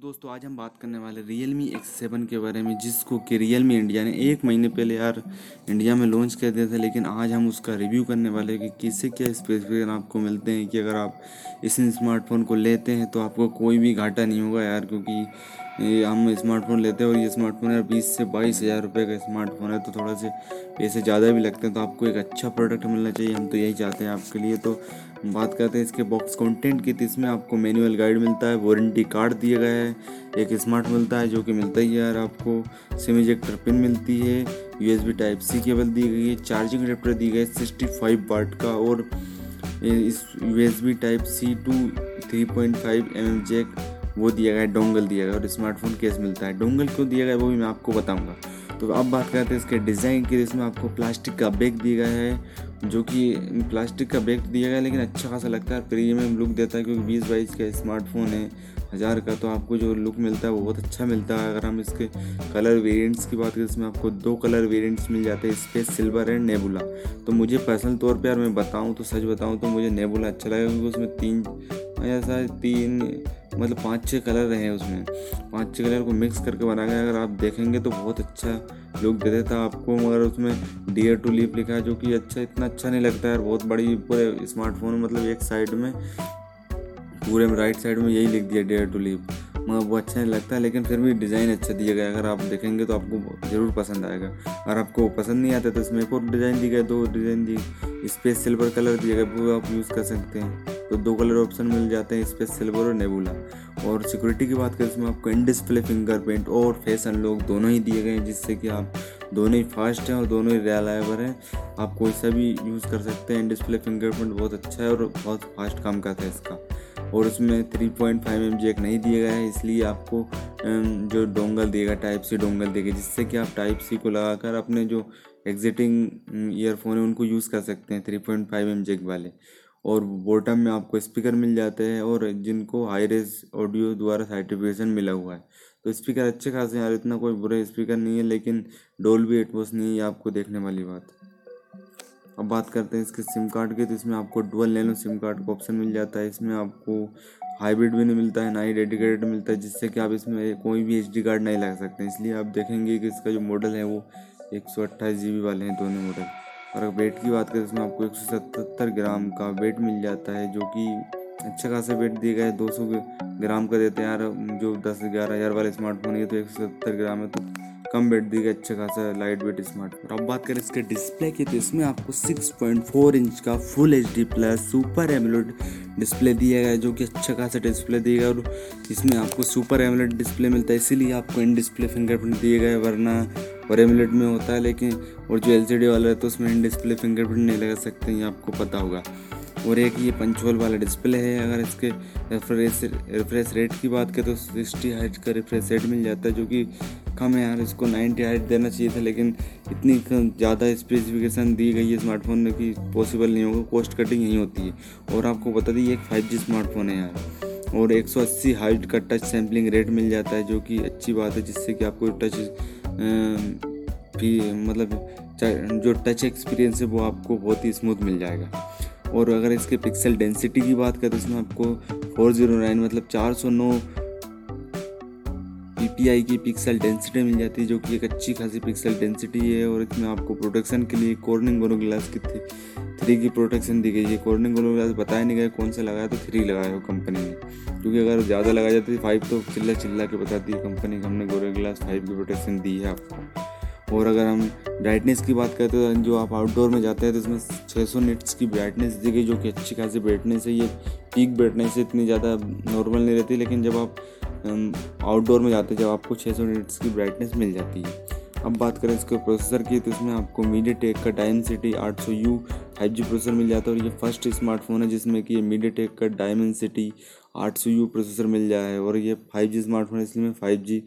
दोस्तों, आज हम बात करने वाले रियल मी एक्स सेवन के बारे में, जिसको कि रियल मी इंडिया ने एक महीने पहले यार इंडिया में लॉन्च कर दिया था, लेकिन आज हम उसका रिव्यू करने वाले हैं कि किससे क्या स्पेसिफिकेशन आपको मिलते हैं कि अगर आप इस स्मार्टफ़ोन को लेते हैं तो आपको कोई भी घाटा नहीं होगा यार, क्योंकि ये हम स्मार्टफ़ोन लेते हैं और ये स्मार्टफ़ोन है बीस से बाईस हज़ार रुपये का स्मार्टफ़ोन है तो थोड़ा से पैसे ज़्यादा भी लगते हैं तो आपको एक अच्छा प्रोडक्ट मिलना चाहिए, हम तो यही चाहते हैं आपके लिए। तो बात करते हैं इसके बॉक्स कंटेंट की तो इसमें आपको मैनुअल गाइड मिलता है वारंटी कार्ड दिया गया है, एक स्मार्ट मिलता है, जो कि मिलता ही यार आपको। सिम इजेक्टर पिन मिलती है यूएसबी टाइप सी केबल दी गई है चार्जिंग अडेप्टर दी गई है सिक्सटी फाइव वाट का, और इस USB type C to three point five M M jack वो दिया गया है, डोंगल दिया गया और स्मार्टफ़ोन केस मिलता है। डोंगल क्यों दिया गया वो भी मैं आपको बताऊँगा। तो अब बात करते हैं इसके डिज़ाइन की इसमें आपको प्लास्टिक का बैग दिया गया है, जो कि प्लास्टिक का बैग दिया गया लेकिन अच्छा खासा लगता है प्रीमियम लुक देता है, क्योंकि बीस बाईस का स्मार्टफ़ोन है, हज़ार का तो आपको जो लुक मिलता है, वो बहुत अच्छा मिलता है। अगर हम इसके कलर वेरिएंट्स की बात करें इसमें आपको दो कलर वेरिएंट्स मिल जाते हैं स्पेस सिल्वर एंड नेबुला तो मुझे पर्सनल तौर पर यार मैं बताऊँ तो सच बताऊँ तो मुझे नेबुला अच्छा लगा क्योंकि उसमें तीन ऐसा तीन मतलब पाँच छः कलर हैं उसमें। पाँच छः कलर को मिक्स करके बनाया गया अगर आप देखेंगे तो बहुत अच्छा लुक देता आपको। मगर उसमें डियर टू लीप लिखा है जो कि अच्छा इतना अच्छा नहीं लगता यार। बहुत बड़ी पूरे स्मार्टफ़ोन मतलब एक साइड में, पूरे राइट साइड में यही लिख दिया डियर टू लीप मगर वो अच्छा नहीं लगता है लेकिन फिर भी डिज़ाइन अच्छा दिया गया। अगर आप देखेंगे तो आपको ज़रूर पसंद आएगा। अगर आपको पसंद नहीं आता तो इसमें एक और डिज़ाइन दी गया दो डिज़ाइन दी। स्पेस सिल्वर कलर दिया गया, वो आप यूज़ कर सकते हैं। तो दो कलर ऑप्शन मिल जाते हैं स्पेस सिल्वर और नेबुला। और सिक्योरिटी की बात करें, इसमें आपको इन डिस्प्ले फिंगरप्रिंट और फेस अनलॉक दोनों ही दिए गए हैं, जिससे कि आप दोनों ही फास्ट हैं और दोनों ही रिलायबल हैं। आप कोई सा भी यूज़ कर सकते हैं डिस्प्ले फिंगरप्रिंट बहुत अच्छा है और बहुत फास्ट काम करता है इसका। और उसमें 3.5 पॉइंट फाइव एम जैक नहीं दिया गया है, इसलिए आपको जो डोंगल देगा टाइप सी डोंगल देगा जिससे कि आप टाइप सी को लगाकर अपने जो एग्जिटिंग ईयरफोन है, उनको यूज़ कर सकते हैं 3.5 पॉइंट फाइव एम जैक वाले। और बॉटम में आपको स्पीकर मिल जाते हैं और जिनको हाई रेज ऑडियो द्वारा सर्टिफिकेशन मिला हुआ है। तो स्पीकर अच्छे खासे यार, इतना कोई बुरा स्पीकर नहीं है, लेकिन डोल भी एटमोस नहीं है आपको देखने वाली बात। अब बात करते हैं इसके सिम कार्ड की तो इसमें आपको डुअल नैनो सिम कार्ड का ऑप्शन मिल जाता है। इसमें आपको हाइब्रिड भी नहीं मिलता है, ना ही डेडिकेटेड मिलता है, जिससे कि आप इसमें कोई भी एच कार्ड नहीं लगा सकते। इसलिए आप देखेंगे कि इसका जो मॉडल है वो एक सौ अट्ठाईस जी वाले हैं, दोनों मॉडल और अगर वेट की बात करें इसमें आपको एक सौ सतहत्तर ग्राम का वेट मिल जाता है, जो कि अच्छा खासा वेट दिया गया है। दो सौ ग्राम का देते हैं यार, जो दस ग्यारह हज़ार वाले स्मार्टफ़ोन है तो एक सौ सत्तर ग्राम है तो कम वेट दिया अच्छा खासा लाइट वेट स्मार्टफ़ोन अब बात करें इसके डिस्प्ले की तो इसमें आपको 6.4 इंच का full H D plus super AMOLED display दिया गया है, जो कि अच्छा खासा डिस्प्ले दिएगा और इसमें आपको सुपर एमुलेट डिस्प्ले मिलता है। इसीलिए आपको इन डिस्प्ले फिंगरप्रिंट दिए गए वरना और एमुलेट में होता है, लेकिन और जो एलसीडी वाला है तो उसमें इन डिस्प्ले फिंगरप्रिंट नहीं लगा सकते ये आपको पता होगा। और एक ये पंचोल वाला डिस्प्ले है, अगर इसके रिफ्रेश रिफ्रेश रेट की बात करें तो सिक्सटी हाइट का रिफ्रेश रेट मिल जाता है, जो कि कम है यार, इसको नाइन्टी हाइट देना चाहिए था, लेकिन इतनी ज़्यादा स्पेसिफिकेशन दी गई है स्मार्टफ़ोन में कि पॉसिबल नहीं होगा कॉस्ट कटिंग यही होती है। और आपको बता दी एक फाइव स्मार्टफ़ोन है यार, और 180 हाइट का टच सैम्पलिंग रेट मिल जाता है, जो कि अच्छी बात है, जिससे कि आपको टच भी मतलब जो टच एक्सपीरियंस है वो आपको बहुत ही स्मूथ मिल जाएगा। और अगर इसके पिक्सल डेंसिटी की बात करें तो इसमें आपको फोर ज़ीरो नाइन मतलब चार सौ नौ पी की पिक्सल डेंसिटी मिल जाती है, जो कि एक अच्छी खासी पिक्सल डेंसिटी है, और इसमें आपको प्रोटेक्शन के लिए कॉर्निंग गोनो ग्लास की थ्री की प्रोटेक्शन दी गई है। कॉर्निंग गोनो ग्लास बताया नहीं गया कौन सा लगाया तो थ्री लगाया हो कंपनी ने। क्योंकि अगर ज़्यादा लगाई जाती फाइव तो चिल्ला चिल्ला के बताती है कंपनी हमने गोरे ग्लास फाइव की प्रोटेक्शन दी है आपको। और अगर हम ब्राइटनेस की बात करते हैं तो जो आप आउटडोर में जाते हैं तो इसमें 600 निट्स की ब्राइटनेस दी गई, जो कि अच्छी खासी ब्राइटनेस है। ये पीक ब्राइटनेस इतनी ज़्यादा नॉर्मल नहीं रहती, लेकिन जब आप आउटडोर में जाते हैं, जब आपको 600 निट्स की ब्राइटनेस मिल जाती है। अब बात करें इसके प्रोसेसर की तो इसमें आपको मीडिया टेक का डायमन सिटी आठ सौ यू फाइव जी प्रोसेसर मिल जाता है और ये फ़र्स्ट स्मार्टफ़ोन है, जिसमें कि मीडिया टेक का डायमंड सिटी आठ सौ यू प्रोसेसर मिल जाए और ये फाइव जी स्मार्टफ़ोन है, इसलिए फाइव जी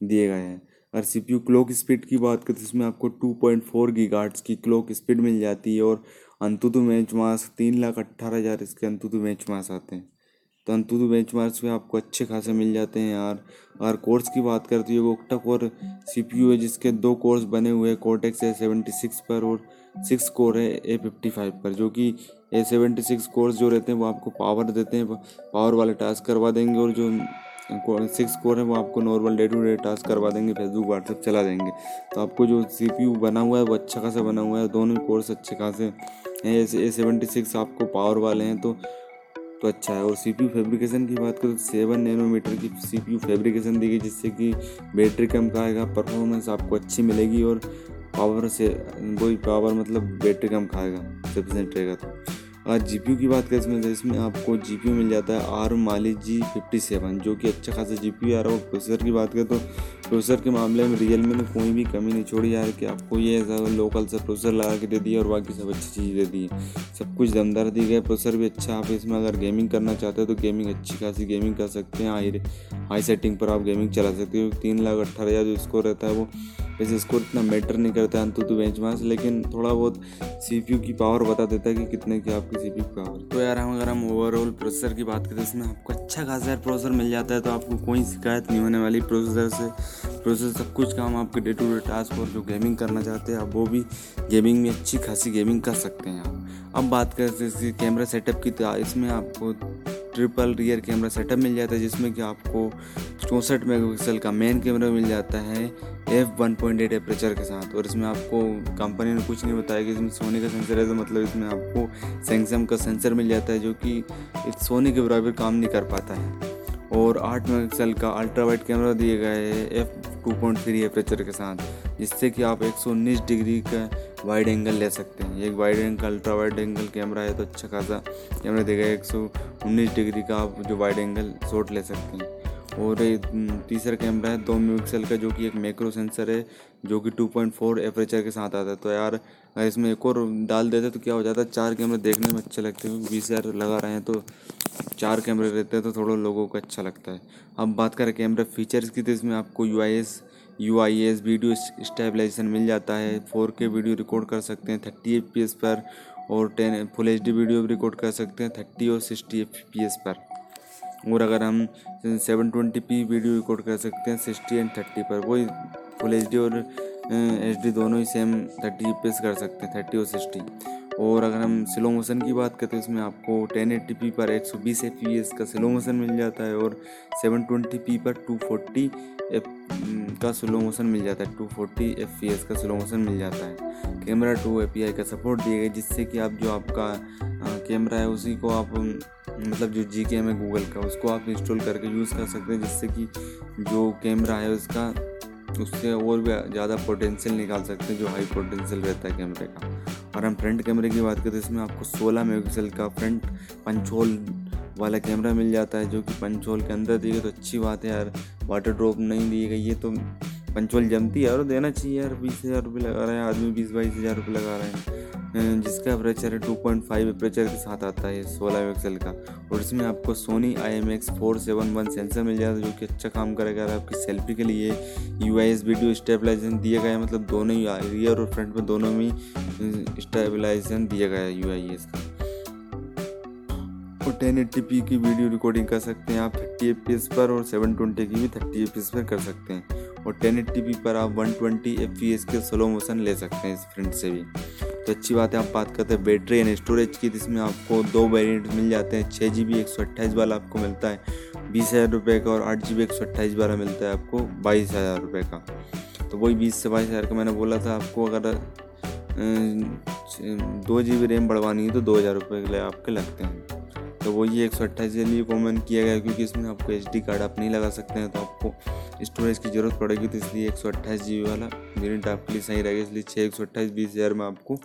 दिए गए हैं। अगर C P U clock speed की बात करें तो इसमें आपको 2.4 गीगाहर्ट्ज़ की क्लॉक स्पीड मिल जाती है और अंतुतु मैच मास तीन लाख अट्ठारह हज़ार इसके अंतुतु मैच मास आते हैं। तो अंतुतु बेंच मार्क्स में आपको अच्छे खासे मिल जाते हैं यार। अगर कोर्स की बात करती है octa core C P U है, जिसके दो कोर्स बने हुए हैं कोर्टेक्स है सेवेंटी सिक्स पर और सिक्स कोर है ए फिफ्टी फाइव पर, जो कि ए सेवेंटी सिक्स कोर्स जो रहते हैं, वो आपको पावर देते हैं पावर वाले टास्क करवा देंगे और जो सिक्स कोर है, वो आपको normal day to day task करवा देंगे फेसबुक व्हाट्सएप चला देंगे। तो आपको जो सी पी यू बना हुआ है, वो अच्छा खासा बना हुआ है, दोनों कोर्स अच्छे खासे हैं ए सेवेंटी सिक्स आपको पावर वाले हैं तो तो अच्छा है। और सी पी यू फेब्रिकेशन की बात करें तो सेवन नैनोमीटर की सी पी यू फेब्रिकेशन दी गई, जिससे कि बैटरी कम खाएगा परफॉर्मेंस आपको अच्छी मिलेगी और पावर से, वही पावर मतलब बैटरी कम खाएगा सफिशेंट रहेगा तो। आज जी की बात करें, इसमें इसमें आपको जी मिल जाता है ARM Mali G fifty seven जो कि अच्छा खासा जी पी आ रहा है। और प्रोसेसर की बात करें तो प्रोसेसर के मामले में रियल ने कोई भी कमी नहीं छोड़ी यार कि आपको ये लोकल सा प्रोसेसर लगा के दे दिया और बाकी सब अच्छी चीज़ दे दी। सब कुछ दमदार दी गई। प्रोसेसर भी अच्छा आप इसमें अगर गेमिंग करना चाहते हो तो गेमिंग अच्छी खासी गेमिंग कर सकते हैं। हाई हाई सेटिंग पर आप गेमिंग चला सकते हो। तीन लाख अट्ठारह हज़ार जो स्कोर रहता है वो वैसे स्कोर इतना मैटर नहीं करता है अंतु बेंच मार्क्स लेकिन थोड़ा बहुत सीपीयू की पावर बता देता है कि कितने की आपकी सी की पावर तो यार हम अगर हम ओवरऑल प्रोसेसर की बात करें, इसमें आपको अच्छा खासा प्रोसेसर मिल जाता है तो आपको कोई शिकायत नहीं होने वाली। प्रोसेसर से प्रोसेसर सब कुछ काम आपके डे टू डे टास्क और जो गेमिंग करना चाहते हैं, आप वो भी गेमिंग में अच्छी खासी गेमिंग कर सकते हैं आप अब बात करते करें कैमरा सेटअप की तो इसमें आपको ट्रिपल रियर कैमरा सेटअप मिल जाता है, जिसमें कि आपको चौंसठ मेगापिक्सल का मेन कैमरा मिल जाता है F one point eight aperture के साथ। और इसमें आपको कंपनी ने कुछ नहीं बताया कि इसमें सोनी का सेंसर है तो मतलब इसमें आपको सैमसंग का सेंसर मिल जाता है, जो कि सोनी के बराबर काम नहीं कर पाता है। और आठ मेगापिक्सल का अल्ट्रा वाइड कैमरा दिए गए है F two point three aperture के साथ, जिससे कि आप एक सौ उन्नीस डिग्री का वाइड एंगल ले सकते हैं। एक wide angle ultra wide angle camera है तो अच्छा खासा कैमरा देगा। एक सौ उन्नीस डिग्री का आप जो वाइड एंगल शॉट ले सकते हैं। और तीसरा कैमरा है, दो मेगापिक्सल का, जो कि एक मैक्रो सेंसर है, जो कि 2.4 एपरेचर के साथ आता है। तो यार, अगर इसमें एक और डाल देते तो क्या हो जाता? है चार कैमरे देखने में अच्छे लगते हैं। बीस हज़ार लगा रहे हैं तो चार कैमरे रहते हैं तो थोड़ा लोगों को अच्छा लगता है। अब बात करें कैमरा फीचर्स की तो इसमें आपको U I S U I S video stabilisation मिल जाता है। फोर के वीडियो रिकॉर्ड कर सकते हैं थर्टी एफ़ पी एस पर, और ten full H D video भी रिकॉर्ड कर सकते हैं थर्टी और सिक्सटी एफ़ पी एस पर। और अगर हम seven twenty P video record कर सकते हैं सिक्सटी एंड थर्टी पर। वही फुल एच डी और एच डी दोनों ही सेम थर्टी पेस कर सकते हैं थर्टी और सिक्सटी और अगर हम स्लो मोशन की बात करें तो इसमें आपको टेन एट्टी पी पर एक सौ बीस एफ़ पी एस का स्लो मोशन मिल जाता है और सेवन ट्वेंटी पी पर टू फोर्टी एफ़ का स्लो मोशन मिल जाता है two forty F P S का स्लो मोशन मिल जाता है। Camera two A P I का सपोर्ट दिए गए जिससे कि आप जो आपका कैमरा है, उसी को आप मतलब जो जी के एम है गूगल का, उसको आप इंस्टॉल करके यूज़ कर सकते हैं, जिससे कि जो कैमरा है उसका, उससे और भी ज़्यादा पोटेंशियल निकाल सकते हैं, जो हाई पोटेंशियल रहता है कैमरे का। और हम फ्रंट कैमरे की बात करें तो इसमें आपको 16 मेगापिक्सल का फ्रंट पंचोल वाला कैमरा मिल जाता है, जो कि पंचोल के अंदर दिए तो अच्छी बात है यार वाटर ड्रॉप नहीं दी गई है तो पंचोल जमती है और देना चाहिए यार, बीस हज़ार रुपये लगा रहे हैं, आदमी बीस बाईस हज़ार रुपये लगा रहे हैं। जिसका अप्रेचर है 2.5 अप्रेचर के साथ आता है सोलह पिक्सल का। और इसमें आपको Sony I M X four seven one sensor मिल जाता है, जो कि अच्छा काम करेगा अगर आपकी सेल्फी के लिए U I S video stabilisation दिया गया है। मतलब दोनों ही रियर और फ्रंट में दोनों में स्टेबलाइजेशन दिया गया है यू आई एस का। और टेन एट्टी पी की वीडियो रिकॉर्डिंग कर सकते हैं आप थर्टी एफ़ पर और सेवन ट्वेंटी की भी थर्टी एफ़ पर कर सकते हैं। और टेन पर आप वन ट्वेंटी एफ़ के स्लो मोशन ले सकते हैं इस फ्रंट से भी। तो अच्छी बात है, आप बात करते हैं बैटरी एंड स्टोरेज की, जिसमें आपको दो वेरिएंट मिल जाते हैं। छः जी बी एक सौ अट्ठाईस वाला आपको मिलता है, बीस हज़ार रुपये का और आठ जी बी एक सौ अट्ठाईस वाला मिलता है आपको, बाईस हज़ार रुपये का। तो वही बीस से बाईस हज़ार का मैंने बोला था, आपको अगर दो जी बी रैम बढ़वानी है तो दो हज़ार रुपये के लिए आपके लगते हैं। तो वो ये एक सौ अट्ठाईस के लिए कॉमन किया गया क्योंकि इसमें आपको एच कार्ड आप नहीं लगा सकते हैं तो आपको स्टोरेज की ज़रूरत पड़ेगी तो इसलिए एक सौ अट्ठाईस जी वाला वेरियंट आपके लिए सही रहेगा। इसलिए छः एक सौ अट्ठाईस, बीस हज़ार में आपको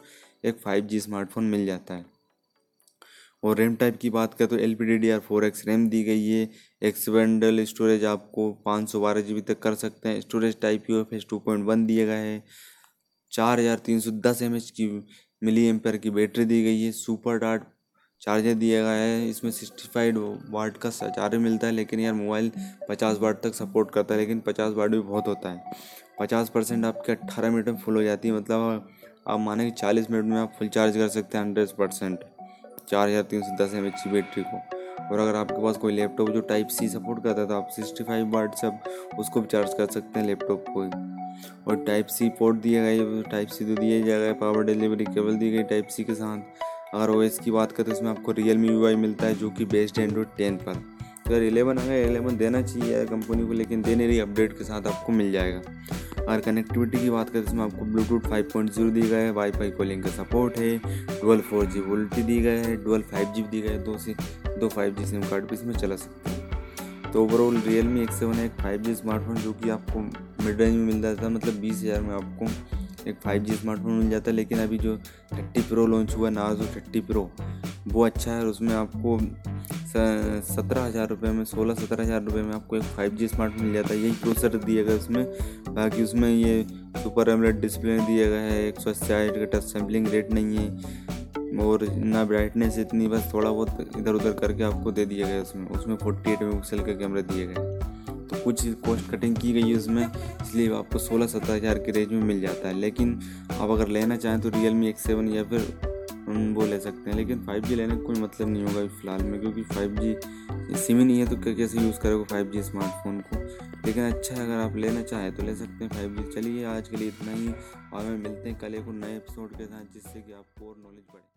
एक फाइव जी स्मार्टफ़ोन मिल जाता है। और रैम टाइप की बात करें तो L P D D R four X RAM दी गई है। एक्सपेंडल स्टोरेज आपको पाँच सौ बारह जी बी तक कर सकते हैं। Storage type U F S two point one दिया गया है। चार हज़ार तीन सौ दस एम एच की मिली एम्पेयर की बैटरी दी गई है। सुपर डार्ट चार्जर दिया गया है, इसमें सिक्सटी फाइव वाट का चार्जर मिलता है, लेकिन यार मोबाइल पचास वाट तक सपोर्ट करता है, लेकिन पचास वाट भी बहुत होता है। पचास परसेंट आपके अट्ठारह मिनट में फुल हो जाती है मतलब आप माने कि चालीस मिनट में आप फुल चार्ज कर सकते हैं हंड्रेड परसेंट चार हज़ार तीन सौ दस एम एच की बैटरी को। और अगर आपके पास कोई लैपटॉप जो टाइप सी सपोर्ट करता है तो आप सिक्सटी फाइव वाट सब उसको भी चार्ज कर सकते हैं लैपटॉप को और टाइप सी पोर्ट दिया गया टाइप सी तो दिया जाएगा पावर डिलीवरी केबल दी गई टाइप सी के साथ। अगर ओ की बात करें तो इसमें आपको रियल मी यू मिलता है जो कि बेस्ड एंड्रॉइड टेन पर। अगर एलेवन आएगा एलेवन देना चाहिए कंपनी को, लेकिन दे नहीं रही अपडेट के साथ आपको मिल जाएगा। अगर कनेक्टिविटी की बात करें तो इसमें आपको ब्लूटूथ 5.0 दी गया है वाईफाई कॉलिंग का सपोर्ट है डुअल फोर जी वोल्टी दी गया है डुअल फाइव जी दी गया है, दो से, दो फाइव जी सिम कार्ड भी इसमें चला सकते हैं। तो overall Realme X seven एक फाइव जी स्मार्टफ़ोन जो कि आपको मिड रेंज में मिल जाता है मतलब बीस हज़ार में आपको एक फाइव जी स्मार्टफ़ोन मिल जाता है, लेकिन अभी जो थर्टी प्रो लॉन्च हुआ नाजो थर्टी प्रो वो अच्छा है उसमें आपको सत्रह हज़ार रुपये में, सोलह सत्रह हज़ार रुपये में आपको एक फाइव जी स्मार्टफ़ोन मिल जाता है। यही प्रोसेसर दिया गया उसमें, बाकी उसमें ये सुपर एमलेट डिस्प्ले दिया गया है, एक सौ अस्सी का टच सैम्पलिंग रेट नहीं है, और ना ब्राइटनेस इतनी, बस थोड़ा बहुत इधर उधर करके आपको दे दिया गया उसमें। उसमें फोर्टी एट मेगा पिक्सल का कैमरा गए तो कुछ कॉस्ट कटिंग की गई है उसमें, इसलिए आपको सोलह सत्रह हज़ार के रेंज में मिल जाता है। लेकिन आप अगर लेना चाहें तो रियल मी एक्स सेवन या फिर वो ले सकते हैं। लेकिन फाइव जी लेने का कोई मतलब नहीं होगा फ़िलहाल में, क्योंकि फाइव जी सिम ही नहीं है तो क्या, कैसे यूज़ करोगे जी स्मार्टफ़ोन को? लेकिन अच्छा है, अगर आप लेना चाहें तो ले सकते हैं फाइव जी चलिए आज के लिए इतना ही, और में मिलते हैं कल एक नए एपिसोड के साथ, जिससे कि आपको और नॉलेज बढ़े।